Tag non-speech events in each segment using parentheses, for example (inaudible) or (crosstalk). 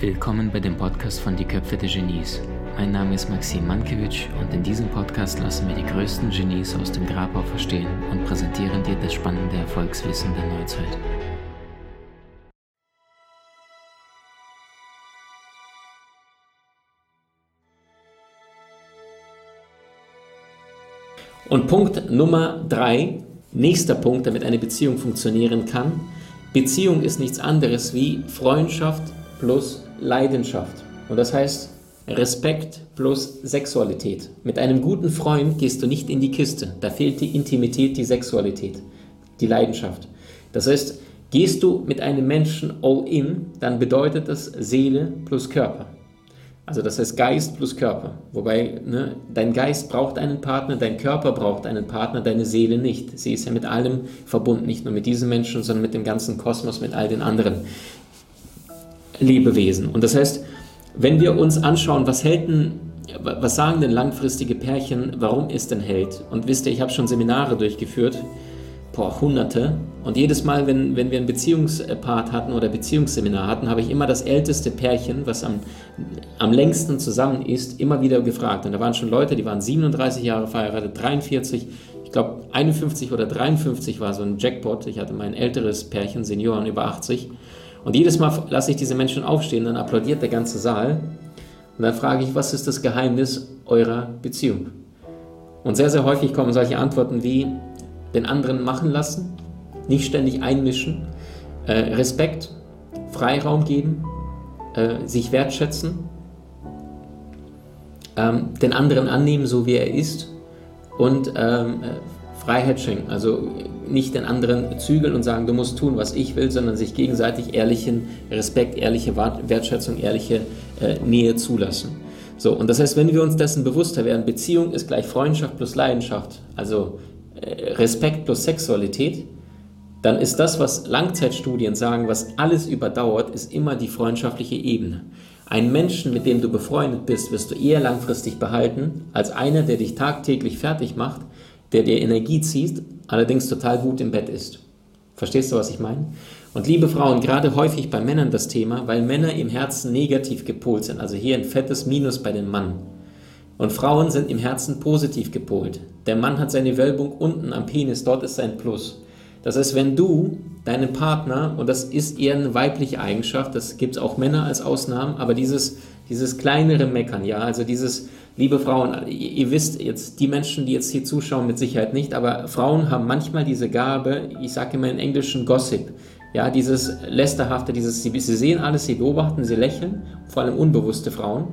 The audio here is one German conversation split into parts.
Willkommen bei dem Podcast von Die Köpfe der Genies. Mein Name ist Maxim Mankewitsch und in diesem Podcast lassen wir die größten Genies aus dem Grabau verstehen und präsentieren dir das spannende Erfolgswissen der Neuzeit. Und Punkt Nummer drei, nächster Punkt, damit eine Beziehung funktionieren kann. Beziehung ist nichts anderes wie Freundschaft plus Leidenschaft. Und das heißt Respekt plus Sexualität. Mit einem guten Freund gehst du nicht in die Kiste. Da fehlt die Intimität, die Sexualität, die Leidenschaft. Das heißt, gehst du mit einem Menschen all in, dann bedeutet das Seele plus Körper. Also das heißt Geist plus Körper. Wobei ne, dein Geist braucht einen Partner, dein Körper braucht einen Partner, deine Seele nicht. Sie ist ja mit allem verbunden, nicht nur mit diesem Menschen, sondern mit dem ganzen Kosmos, mit all den anderen Lebewesen. Und das heißt, wenn wir uns anschauen, was hält was sagen denn langfristige Pärchen, warum ist denn hält? Und wisst ihr, ich habe schon Seminare durchgeführt, boah, hunderte. Und jedes Mal, wenn, wenn wir einen Beziehungspart hatten oder Beziehungsseminar hatten, habe ich immer das älteste Pärchen, was am, am längsten zusammen ist, immer wieder gefragt. Und da waren schon Leute, die waren 37 Jahre verheiratet, 43, ich glaube 51 oder 53 war so ein Jackpot. Ich hatte mein älteres Pärchen, Senioren über 80. Und jedes Mal lasse ich diese Menschen aufstehen, dann applaudiert der ganze Saal. Und dann frage ich, was ist das Geheimnis eurer Beziehung? Und sehr, sehr häufig kommen solche Antworten wie den anderen machen lassen, nicht ständig einmischen, äh, Respekt, Freiraum geben, äh, sich wertschätzen, ähm, den anderen annehmen, so wie er ist und ähm, äh, Freiheit schenken. Also nicht den anderen zügeln und sagen, du musst tun, was ich will, sondern sich gegenseitig ehrlichen Respekt, ehrliche Wertschätzung, ehrliche äh, Nähe zulassen. So, und das heißt, wenn wir uns dessen bewusster werden, Beziehung ist gleich Freundschaft plus Leidenschaft, also Respekt plus Sexualität, dann ist das, was Langzeitstudien sagen, was alles überdauert, ist immer die freundschaftliche Ebene. Einen Menschen, mit dem du befreundet bist, wirst du eher langfristig behalten, als einer, der dich tagtäglich fertig macht, der dir Energie zieht, allerdings total gut im Bett ist. Verstehst du, was ich meine? Und liebe Frauen, gerade häufig bei Männern das Thema, weil Männer im Herzen negativ gepolt sind, also hier ein fettes Minus bei den Mann. Und Frauen sind im Herzen positiv gepolt. Der Mann hat seine Wölbung unten am Penis, dort ist sein Plus. Das heißt, wenn du deinen Partner, und das ist eher eine weibliche Eigenschaft, das gibt es auch Männer als Ausnahmen, aber dieses, dieses kleinere Meckern, ja, also dieses, liebe Frauen, ihr, ihr wisst jetzt, die Menschen, die jetzt hier zuschauen, mit Sicherheit nicht, aber Frauen haben manchmal diese Gabe, ich sage immer in Englischen Gossip, ja, dieses Lästerhafte, dieses, sie, sie sehen alles, sie beobachten, sie lächeln, vor allem unbewusste Frauen.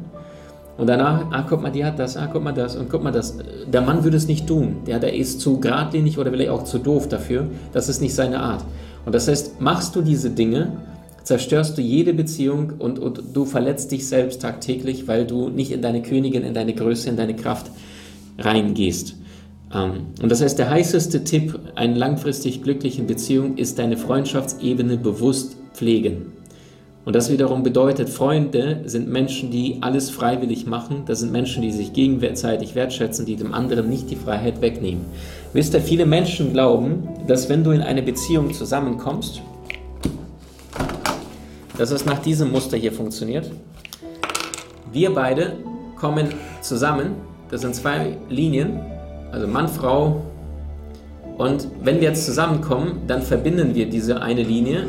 Und danach, ah, guck mal, die hat das, ah, guck mal das und guck mal das. Der Mann würde es nicht tun. Der, der ist zu geradlinig oder vielleicht auch zu doof dafür. Das ist nicht seine Art. Und das heißt, machst du diese Dinge, zerstörst du jede Beziehung und, und du verletzt dich selbst tagtäglich, weil du nicht in deine Königin, in deine Größe, in deine Kraft reingehst. Ähm, und das heißt, der heißeste Tipp einer langfristig glücklichen Beziehung ist deine Freundschaftsebene bewusst pflegen. Und das wiederum bedeutet, Freunde sind Menschen, die alles freiwillig machen. Das sind Menschen, die sich gegenseitig wertschätzen, die dem anderen nicht die Freiheit wegnehmen. Wisst ihr, viele Menschen glauben, dass wenn du in eine Beziehung zusammenkommst, dass es nach diesem Muster hier funktioniert. Wir beide kommen zusammen. Das sind zwei Linien, also Mann, Frau. Und wenn wir jetzt zusammenkommen, dann verbinden wir diese eine Linie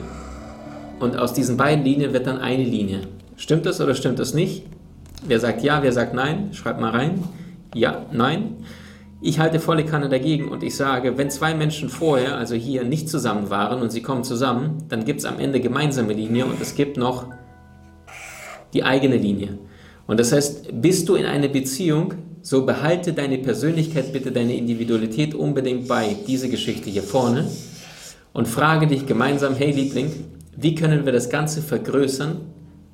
und aus diesen beiden Linien wird dann eine Linie. Stimmt das oder stimmt das nicht? Wer sagt ja, wer sagt nein? Schreibt mal rein. Ja, nein. Ich halte volle Kanne dagegen und ich sage, wenn zwei Menschen vorher, also hier, nicht zusammen waren und sie kommen zusammen, dann gibt es am Ende gemeinsame Linie und es gibt noch die eigene Linie. Und das heißt, bist du in einer Beziehung, so behalte deine Persönlichkeit, bitte deine Individualität unbedingt bei, diese Geschichte hier vorne, und frage dich gemeinsam, hey Liebling, wie können wir das Ganze vergrößern,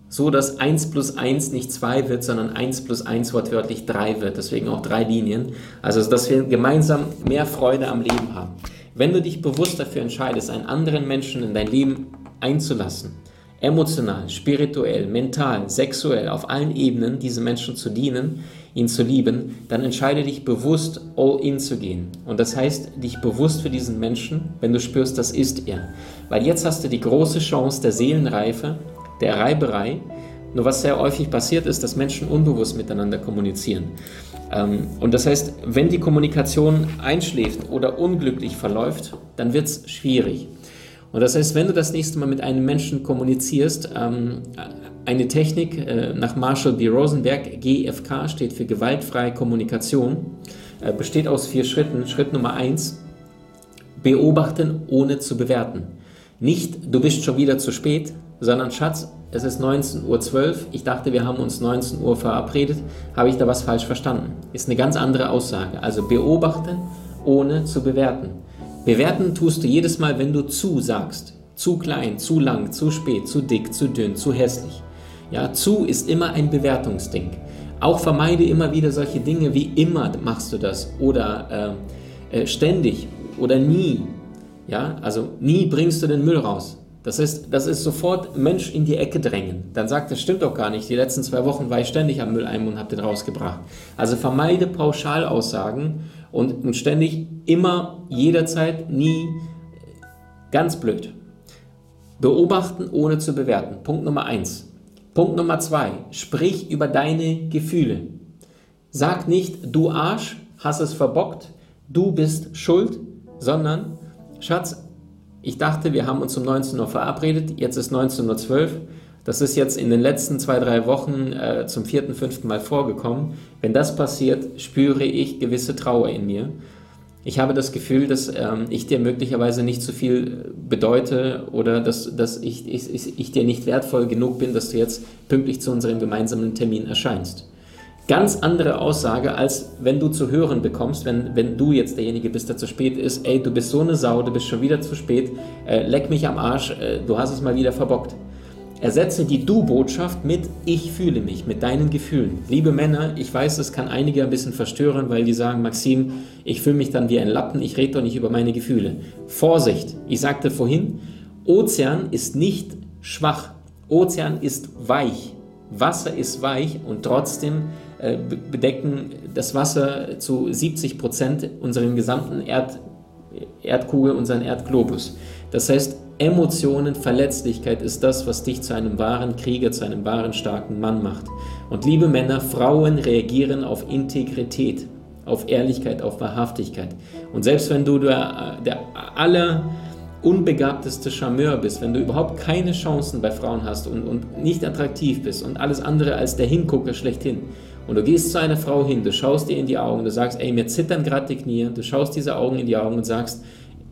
so dass 1 plus 1 nicht 2 wird, sondern 1 plus 1 wortwörtlich 3 wird. Deswegen auch drei Linien. Also, dass wir gemeinsam mehr Freude am Leben haben. Wenn du dich bewusst dafür entscheidest, einen anderen Menschen in dein Leben einzulassen, emotional, spirituell, mental, sexuell, auf allen Ebenen diesen Menschen zu dienen, ihn zu lieben, dann entscheide dich bewusst, all in zu gehen. Und das heißt, dich bewusst für diesen Menschen, wenn du spürst, das ist er. Weil jetzt hast du die große Chance der Seelenreife, der Reiberei. Nur was sehr häufig passiert ist, dass Menschen unbewusst miteinander kommunizieren. Ähm, und das heißt, wenn die Kommunikation einschläft oder unglücklich verläuft, dann wird es schwierig. Und das heißt, wenn du das nächste Mal mit einem Menschen kommunizierst, ähm, eine Technik äh, nach Marshall B. Rosenberg, GFK steht für gewaltfreie Kommunikation, äh, besteht aus vier Schritten. Schritt Nummer eins, beobachten ohne zu bewerten. Nicht, du bist schon wieder zu spät, sondern Schatz, es ist 19.12 Uhr, ich dachte, wir haben uns 19 Uhr verabredet, habe ich da was falsch verstanden? Ist eine ganz andere Aussage. Also beobachten ohne zu bewerten. Bewerten tust du jedes Mal, wenn du zu sagst. Zu klein, zu lang, zu spät, zu dick, zu dünn, zu hässlich. Ja, zu ist immer ein Bewertungsding. Auch vermeide immer wieder solche Dinge wie immer machst du das oder äh, äh, ständig oder nie. Ja, also nie bringst du den Müll raus. Das ist, das ist sofort Mensch in die Ecke drängen. Dann sagt, das stimmt doch gar nicht. Die letzten zwei Wochen war ich ständig am Mülleimer und habe den rausgebracht. Also vermeide Pauschalaussagen und, und ständig, immer, jederzeit, nie. Ganz blöd. Beobachten ohne zu bewerten. Punkt Nummer eins. Punkt Nummer zwei. Sprich über deine Gefühle. Sag nicht, du Arsch, hast es verbockt, du bist schuld, sondern, Schatz, ich dachte, wir haben uns um 19 Uhr verabredet, jetzt ist 19.12 Uhr. Das ist jetzt in den letzten zwei, drei Wochen äh, zum vierten, fünften Mal vorgekommen. Wenn das passiert, spüre ich gewisse Trauer in mir. Ich habe das Gefühl, dass ähm, ich dir möglicherweise nicht so viel bedeute oder dass, dass ich, ich, ich dir nicht wertvoll genug bin, dass du jetzt pünktlich zu unserem gemeinsamen Termin erscheinst. Ganz andere Aussage, als wenn du zu hören bekommst, wenn, wenn du jetzt derjenige bist, der zu spät ist, ey, du bist so eine Sau, du bist schon wieder zu spät, äh, leck mich am Arsch, äh, du hast es mal wieder verbockt. Ersetze die Du-Botschaft mit Ich fühle mich, mit deinen Gefühlen. Liebe Männer, ich weiß, das kann einige ein bisschen verstören, weil die sagen, Maxim, ich fühle mich dann wie ein Lappen, ich rede doch nicht über meine Gefühle. Vorsicht, ich sagte vorhin, Ozean ist nicht schwach, Ozean ist weich. Wasser ist weich und trotzdem äh, bedecken das Wasser zu 70 Prozent unseren gesamten Erd, Erdkugel, unseren Erdglobus. Das heißt, Emotionen, Verletzlichkeit ist das, was dich zu einem wahren Krieger, zu einem wahren starken Mann macht. Und liebe Männer, Frauen reagieren auf Integrität, auf Ehrlichkeit, auf Wahrhaftigkeit. Und selbst wenn du der, der aller unbegabteste Charmeur bist, wenn du überhaupt keine Chancen bei Frauen hast und, und nicht attraktiv bist und alles andere als der Hingucker schlechthin, und du gehst zu einer Frau hin, du schaust ihr in die Augen, du sagst, ey, mir zittern gerade die Knie, du schaust diese Augen in die Augen und sagst,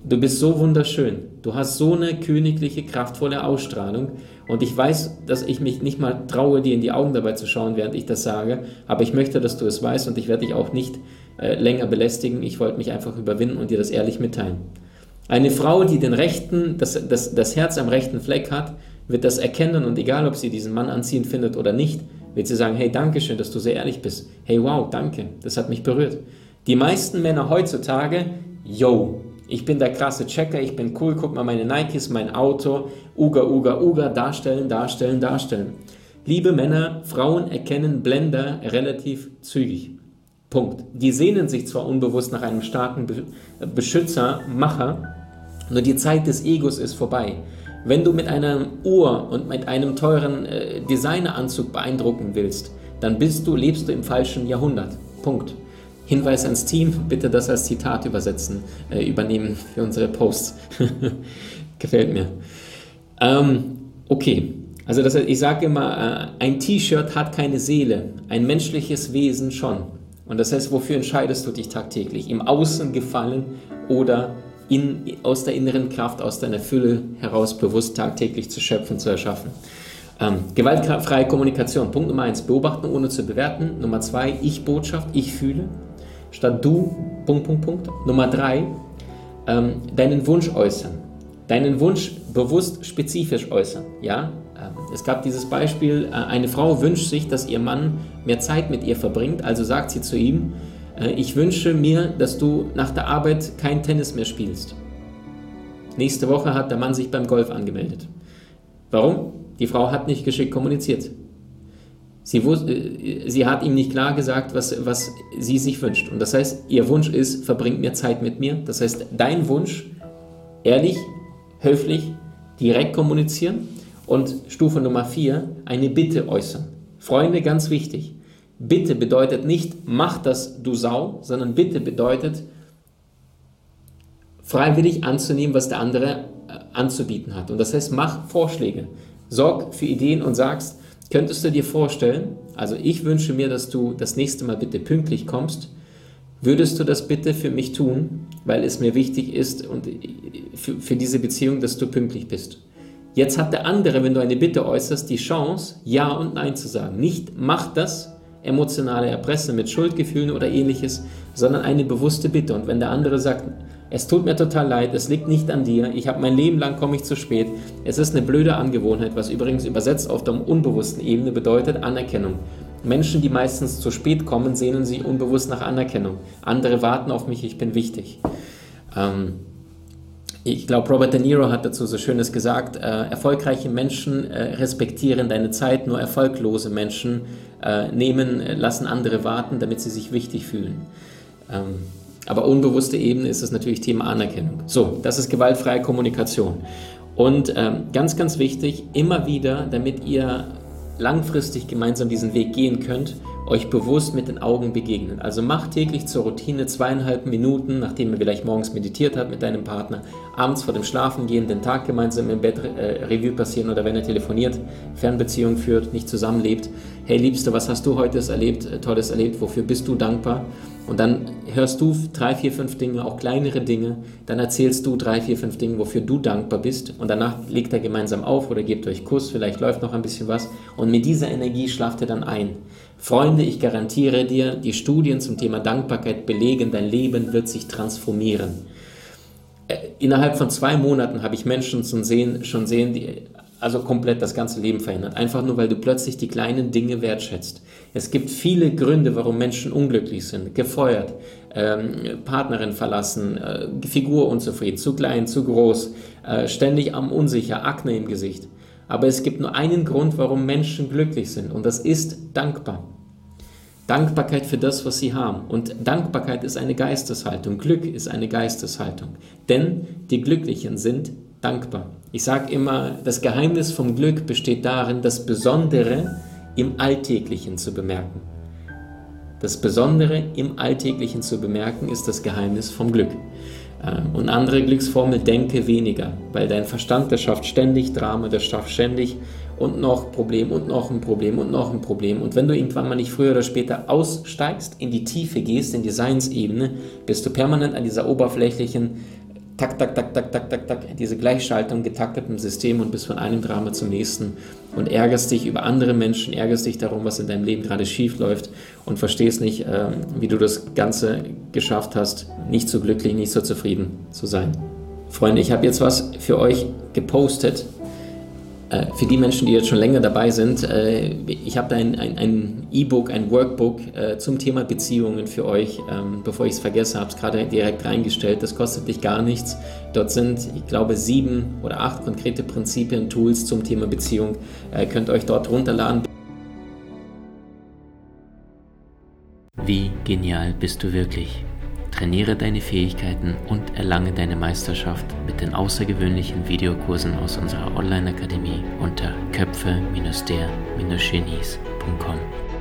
du bist so wunderschön, du hast so eine königliche, kraftvolle Ausstrahlung und ich weiß, dass ich mich nicht mal traue, dir in die Augen dabei zu schauen, während ich das sage, aber ich möchte, dass du es weißt und ich werde dich auch nicht äh, länger belästigen, ich wollte mich einfach überwinden und dir das ehrlich mitteilen. Eine Frau, die den rechten, das, das, das Herz am rechten Fleck hat, wird das erkennen und egal, ob sie diesen Mann anziehend findet oder nicht, wird sie sagen, hey, danke schön, dass du sehr ehrlich bist. Hey, wow, danke, das hat mich berührt. Die meisten Männer heutzutage, yo, ich bin der krasse Checker, ich bin cool, guck mal meine Nikes, mein Auto, Uga, Uga, Uga, darstellen, darstellen, darstellen. Liebe Männer, Frauen erkennen Blender relativ zügig. Punkt. Die sehnen sich zwar unbewusst nach einem starken Beschützer, Macher, nur die Zeit des Egos ist vorbei. Wenn du mit einer Uhr und mit einem teuren äh, Designeranzug beeindrucken willst, dann bist du, lebst du im falschen Jahrhundert. Punkt. Hinweis ans Team, bitte das als Zitat übersetzen, äh, übernehmen für unsere Posts. (laughs) Gefällt mir. Ähm, okay, also das, ich sage immer, äh, ein T-Shirt hat keine Seele, ein menschliches Wesen schon. Und das heißt, wofür entscheidest du dich tagtäglich? Im Außen gefallen oder in, aus der inneren Kraft, aus deiner Fülle heraus bewusst tagtäglich zu schöpfen, zu erschaffen? Ähm, gewaltfreie Kommunikation. Punkt Nummer eins, beobachten ohne zu bewerten. Nummer zwei, Ich-Botschaft, ich fühle. Statt du, Punkt, Punkt, Punkt. Nummer drei, ähm, deinen Wunsch äußern. Deinen Wunsch bewusst spezifisch äußern. Ja? Ähm, es gab dieses Beispiel, äh, eine Frau wünscht sich, dass ihr Mann mehr Zeit mit ihr verbringt, also sagt sie zu ihm, äh, ich wünsche mir, dass du nach der Arbeit kein Tennis mehr spielst. Nächste Woche hat der Mann sich beim Golf angemeldet. Warum? Die Frau hat nicht geschickt kommuniziert. Sie, äh, sie hat ihm nicht klar gesagt, was, was sie sich wünscht. Und das heißt, ihr Wunsch ist, verbringt mehr Zeit mit mir. Das heißt, dein Wunsch, ehrlich, höflich, direkt kommunizieren. Und Stufe Nummer vier, eine Bitte äußern. Freunde, ganz wichtig. Bitte bedeutet nicht, mach das, du Sau, sondern Bitte bedeutet, freiwillig anzunehmen, was der andere äh, anzubieten hat. Und das heißt, mach Vorschläge. Sorg für Ideen und sagst, Könntest du dir vorstellen, also ich wünsche mir, dass du das nächste Mal bitte pünktlich kommst, würdest du das bitte für mich tun, weil es mir wichtig ist und für, für diese Beziehung, dass du pünktlich bist. Jetzt hat der andere, wenn du eine Bitte äußerst, die Chance, Ja und Nein zu sagen. Nicht mach das, emotionale Erpresse mit Schuldgefühlen oder ähnliches, sondern eine bewusste Bitte. Und wenn der andere sagt, es tut mir total leid, es liegt nicht an dir, ich habe mein Leben lang komme ich zu spät. Es ist eine blöde Angewohnheit, was übrigens übersetzt auf der unbewussten Ebene bedeutet Anerkennung. Menschen, die meistens zu spät kommen, sehnen sich unbewusst nach Anerkennung. Andere warten auf mich, ich bin wichtig. Ähm, ich glaube, Robert De Niro hat dazu so Schönes gesagt, äh, erfolgreiche Menschen äh, respektieren deine Zeit, nur erfolglose Menschen äh, nehmen, äh, lassen andere warten, damit sie sich wichtig fühlen. Ähm, aber unbewusste Ebene ist es natürlich Thema Anerkennung. So, das ist gewaltfreie Kommunikation. Und ähm, ganz, ganz wichtig, immer wieder, damit ihr langfristig gemeinsam diesen Weg gehen könnt, euch bewusst mit den Augen begegnen. Also macht täglich zur Routine zweieinhalb Minuten, nachdem ihr vielleicht morgens meditiert habt mit deinem Partner, abends vor dem Schlafengehen den Tag gemeinsam im Bett äh, Revue passieren oder wenn ihr telefoniert, Fernbeziehung führt, nicht zusammenlebt. Hey Liebste, was hast du heute erlebt, äh, Tolles erlebt, wofür bist du dankbar? Und dann hörst du drei, vier, fünf Dinge, auch kleinere Dinge, dann erzählst du drei, vier, fünf Dinge, wofür du dankbar bist und danach legt er gemeinsam auf oder gebt euch Kuss, vielleicht läuft noch ein bisschen was und mit dieser Energie schlaft er dann ein. Freunde, ich garantiere dir, die Studien zum Thema Dankbarkeit belegen, dein Leben wird sich transformieren. Äh, innerhalb von zwei Monaten habe ich Menschen schon sehen, schon sehen, die also komplett das ganze Leben verändert. Einfach nur, weil du plötzlich die kleinen Dinge wertschätzt. Es gibt viele Gründe, warum Menschen unglücklich sind. Gefeuert, ähm, Partnerin verlassen, äh, Figur unzufrieden, zu klein, zu groß, äh, ständig am unsicher, Akne im Gesicht. Aber es gibt nur einen Grund, warum Menschen glücklich sind und das ist dankbar. Dankbarkeit für das, was sie haben. Und Dankbarkeit ist eine Geisteshaltung. Glück ist eine Geisteshaltung. Denn die Glücklichen sind dankbar. Ich sage immer, das Geheimnis vom Glück besteht darin, das Besondere im Alltäglichen zu bemerken. Das Besondere im Alltäglichen zu bemerken ist das Geheimnis vom Glück. Ähm, und andere Glücksformel, denke weniger, weil dein Verstand, der schafft ständig Drama, der schafft ständig und noch ein Problem und noch ein Problem und noch ein Problem. Und wenn du irgendwann mal nicht früher oder später aussteigst, in die Tiefe gehst, in die Seinsebene, bist du permanent an dieser oberflächlichen tak, tak, tak, tak, tak, tak, tak, diese Gleichschaltung getakteten System und bist von einem Drama zum nächsten und ärgerst dich über andere Menschen, ärgerst dich darum, was in deinem Leben gerade schief läuft und verstehst nicht, äh, wie du das Ganze geschafft hast, nicht so glücklich, nicht so zufrieden zu sein. Freunde, ich habe jetzt was für euch gepostet für die Menschen, die jetzt schon länger dabei sind, äh, ich habe da ein E-Book, ein, ein, Workbook äh, zum Thema Beziehungen für euch. Ähm, bevor ich es vergesse, habe es gerade direkt reingestellt. Das kostet dich gar nichts. Dort sind, ich glaube, sieben oder acht konkrete Prinzipien, Tools zum Thema Beziehung. Könnt euch dort runterladen. Wie genial bist du wirklich? Trainiere deine Fähigkeiten und erlange deine Meisterschaft mit den außergewöhnlichen Videokursen aus unserer Online-Akademie unter köpfe-der-genies.com.